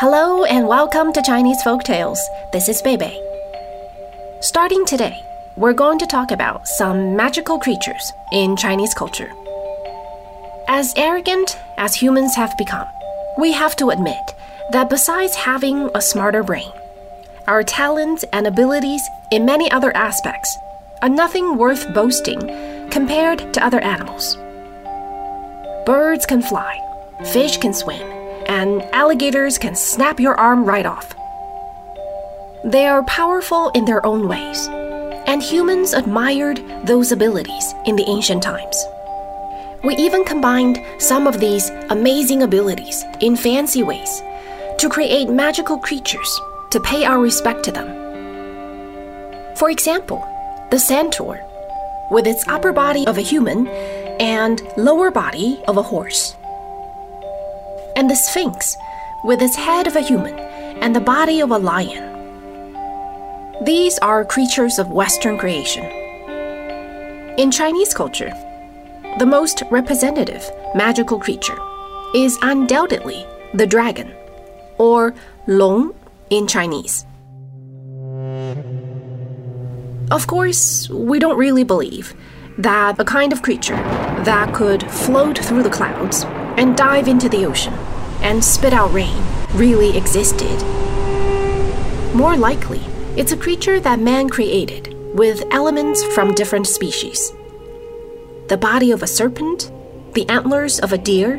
Hello and welcome to Chinese Folk Tales. This is Bebe. Starting today, we're going to talk about some magical creatures in Chinese culture. As arrogant as humans have become, we have to admit that besides having a smarter brain, our talents and abilities in many other aspects are nothing worth boasting compared to other animals. Birds can fly, fish can swim, and alligators can snap your arm right off. They are powerful in their own ways, and humans admired those abilities in the ancient times. We even combined some of these amazing abilities in fancy ways to create magical creatures to pay our respect to them. For example, the centaur, with its upper body of a human and lower body of a horse. And the sphinx, with its head of a human and the body of a lion. These are creatures of Western creation. In Chinese culture, the most representative magical creature is undoubtedly the dragon, or long in Chinese. Of course, we don't really believe that a kind of creature that could float through the clouds and dive into the ocean and spit out rain really existed. More likely, it's a creature that man created with elements from different species the body of a serpent, the antlers of a deer,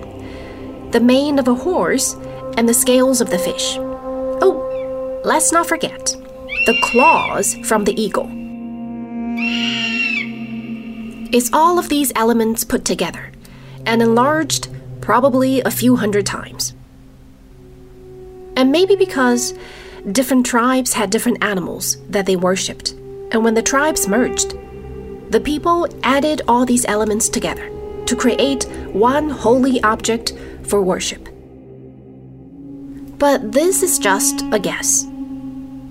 the mane of a horse, and the scales of the fish. Oh, let's not forget the claws from the eagle. It's all of these elements put together an enlarged probably a few hundred times. And maybe because different tribes had different animals that they worshipped, and when the tribes merged, the people added all these elements together to create one holy object for worship. But this is just a guess.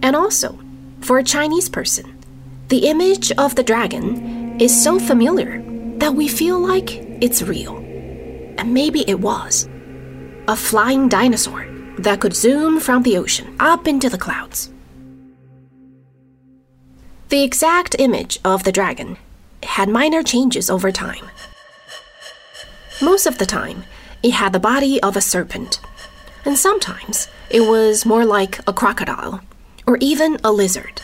And also, for a Chinese person, the image of the dragon is so familiar that we feel like it's real. And maybe it was. A flying dinosaur that could zoom from the ocean up into the clouds. The exact image of the dragon had minor changes over time. Most of the time, it had the body of a serpent, and sometimes it was more like a crocodile or even a lizard.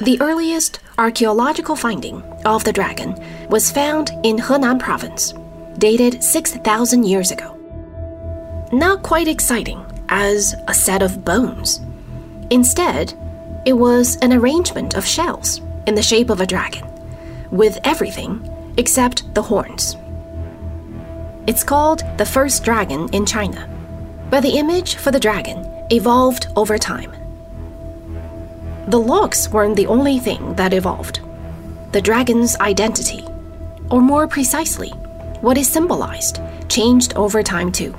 The earliest archaeological finding of the dragon was found in Henan province, dated 6,000 years ago. Not quite exciting as a set of bones. Instead, it was an arrangement of shells in the shape of a dragon, with everything except the horns. It's called the first dragon in China, but the image for the dragon evolved over time. The looks weren't the only thing that evolved. The dragon's identity, or more precisely, what is symbolized, changed over time too.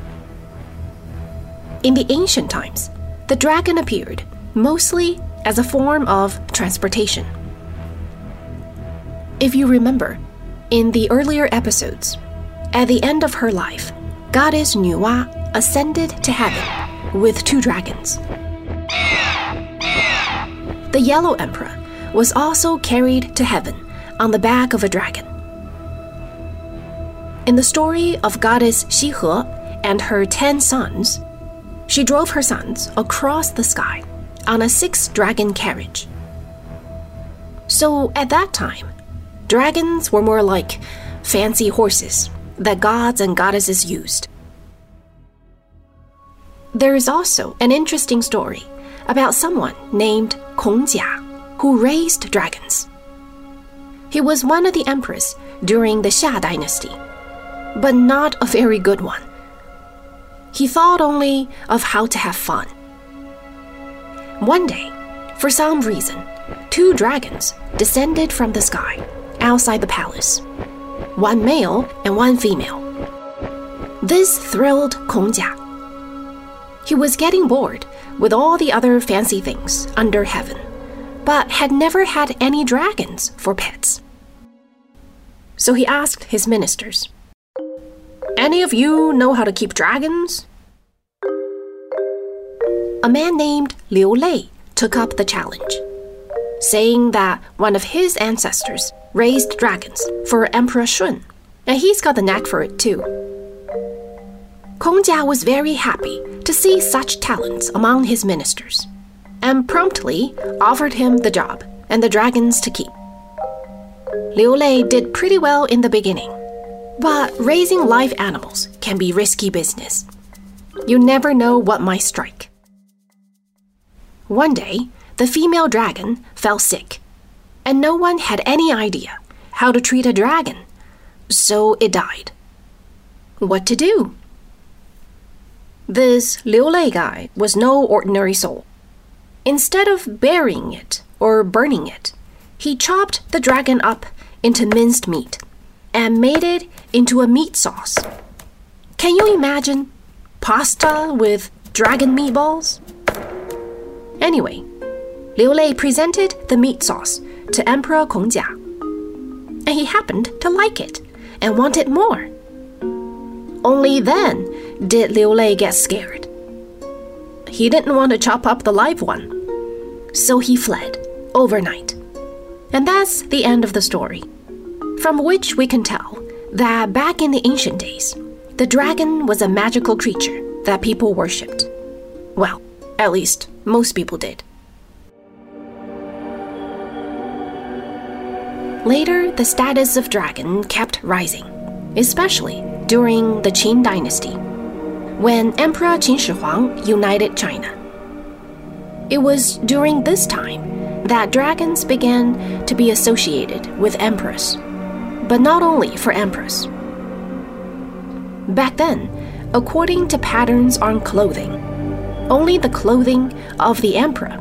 In the ancient times, the dragon appeared mostly as a form of transportation. If you remember, in the earlier episodes, at the end of her life, goddess Nuwa ascended to heaven with two dragons. The Yellow Emperor was also carried to heaven on the back of a dragon. In the story of goddess Xihe and her ten sons, she drove her sons across the sky on a six dragon carriage. So at that time, Dragons were more like fancy horses that gods and goddesses used. There is also an interesting story about someone named Kong Jia who raised dragons. He was one of the emperors during the Xia dynasty, but not a very good one. He thought only of how to have fun. One day, for some reason, two dragons descended from the sky outside the palace one male and one female. This thrilled Kong Jia. He was getting bored with all the other fancy things under heaven, but had never had any dragons for pets. So he asked his ministers Any of you know how to keep dragons? a man named Liu Lei took up the challenge, saying that one of his ancestors raised dragons for Emperor Shun, and he's got the knack for it too. Kong Jia was very happy to see such talents among his ministers, and promptly offered him the job and the dragons to keep. Liu Lei did pretty well in the beginning, but raising live animals can be risky business. You never know what might strike. One day, the female dragon fell sick, and no one had any idea how to treat a dragon, so it died. What to do? This Liu Lei guy was no ordinary soul. Instead of burying it or burning it, he chopped the dragon up into minced meat and made it into a meat sauce. Can you imagine pasta with dragon meatballs? Anyway, Liu Lei presented the meat sauce to Emperor Kongjia, and he happened to like it and wanted more. Only then did Liu Lei get scared. He didn't want to chop up the live one, so he fled overnight. And that's the end of the story, from which we can tell that back in the ancient days, the dragon was a magical creature that people worshipped. Well, at least, most people did. Later, the status of dragon kept rising, especially during the Qin dynasty, when Emperor Qin Shi Huang united China. It was during this time that dragons began to be associated with emperors, but not only for emperors. Back then, according to patterns on clothing, only the clothing of the emperor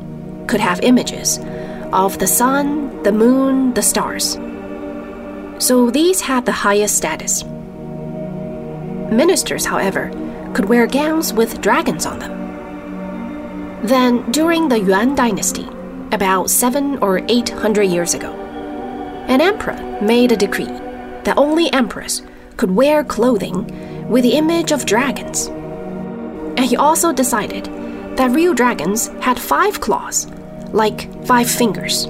could have images of the sun, the moon, the stars. So these had the highest status. Ministers, however, could wear gowns with dragons on them. Then, during the Yuan dynasty, about seven or eight hundred years ago, an emperor made a decree that only emperors could wear clothing with the image of dragons. And he also decided that real dragons had five claws, like five fingers.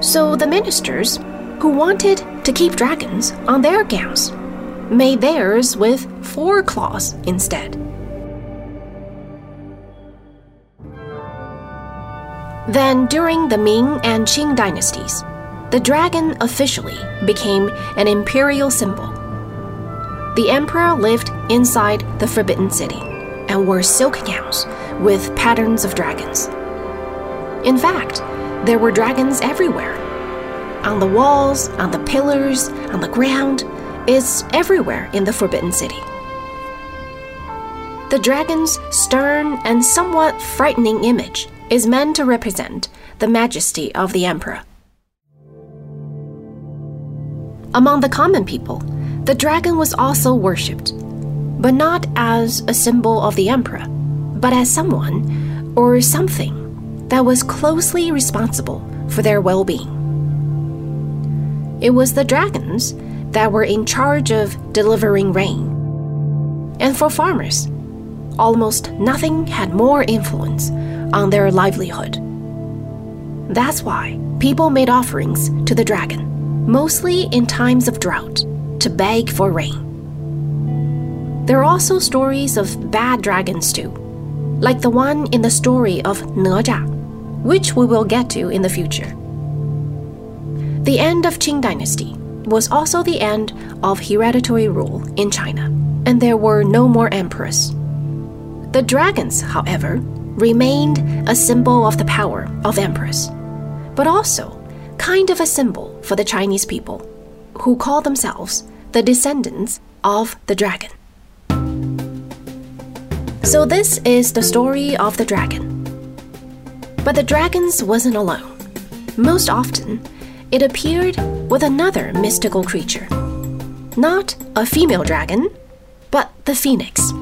So the ministers, who wanted to keep dragons on their gowns, made theirs with four claws instead. Then, during the Ming and Qing dynasties, the dragon officially became an imperial symbol. The emperor lived inside the Forbidden City and wore silk gowns with patterns of dragons. In fact, there were dragons everywhere on the walls, on the pillars, on the ground. It's everywhere in the Forbidden City. The dragon's stern and somewhat frightening image is meant to represent the majesty of the emperor. Among the common people, the dragon was also worshipped but not as a symbol of the emperor, but as someone or something that was closely responsible for their well being. It was the dragons that were in charge of delivering rain. And for farmers, almost nothing had more influence on their livelihood. That's why people made offerings to the dragon, mostly in times of drought, to beg for rain. There are also stories of bad dragons too, like the one in the story of Nezha, which we will get to in the future. The end of Qing dynasty was also the end of hereditary rule in China, and there were no more emperors. The dragons, however, remained a symbol of the power of emperors, but also kind of a symbol for the Chinese people, who call themselves the descendants of the dragon. So, this is the story of the dragon. But the dragons wasn't alone. Most often, it appeared with another mystical creature. Not a female dragon, but the phoenix.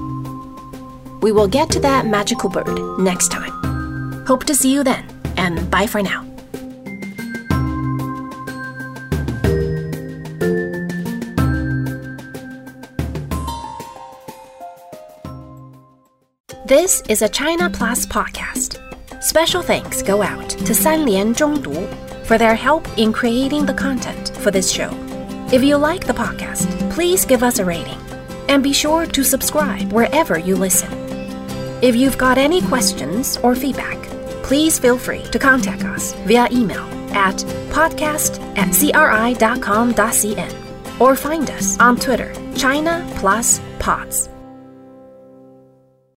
We will get to that magical bird next time. Hope to see you then, and bye for now. This is a China Plus podcast. Special thanks go out to Sanlian Zhongdu for their help in creating the content for this show. If you like the podcast, please give us a rating and be sure to subscribe wherever you listen. If you've got any questions or feedback, please feel free to contact us via email at podcast at cri.com.cn or find us on Twitter, China Plus Pods.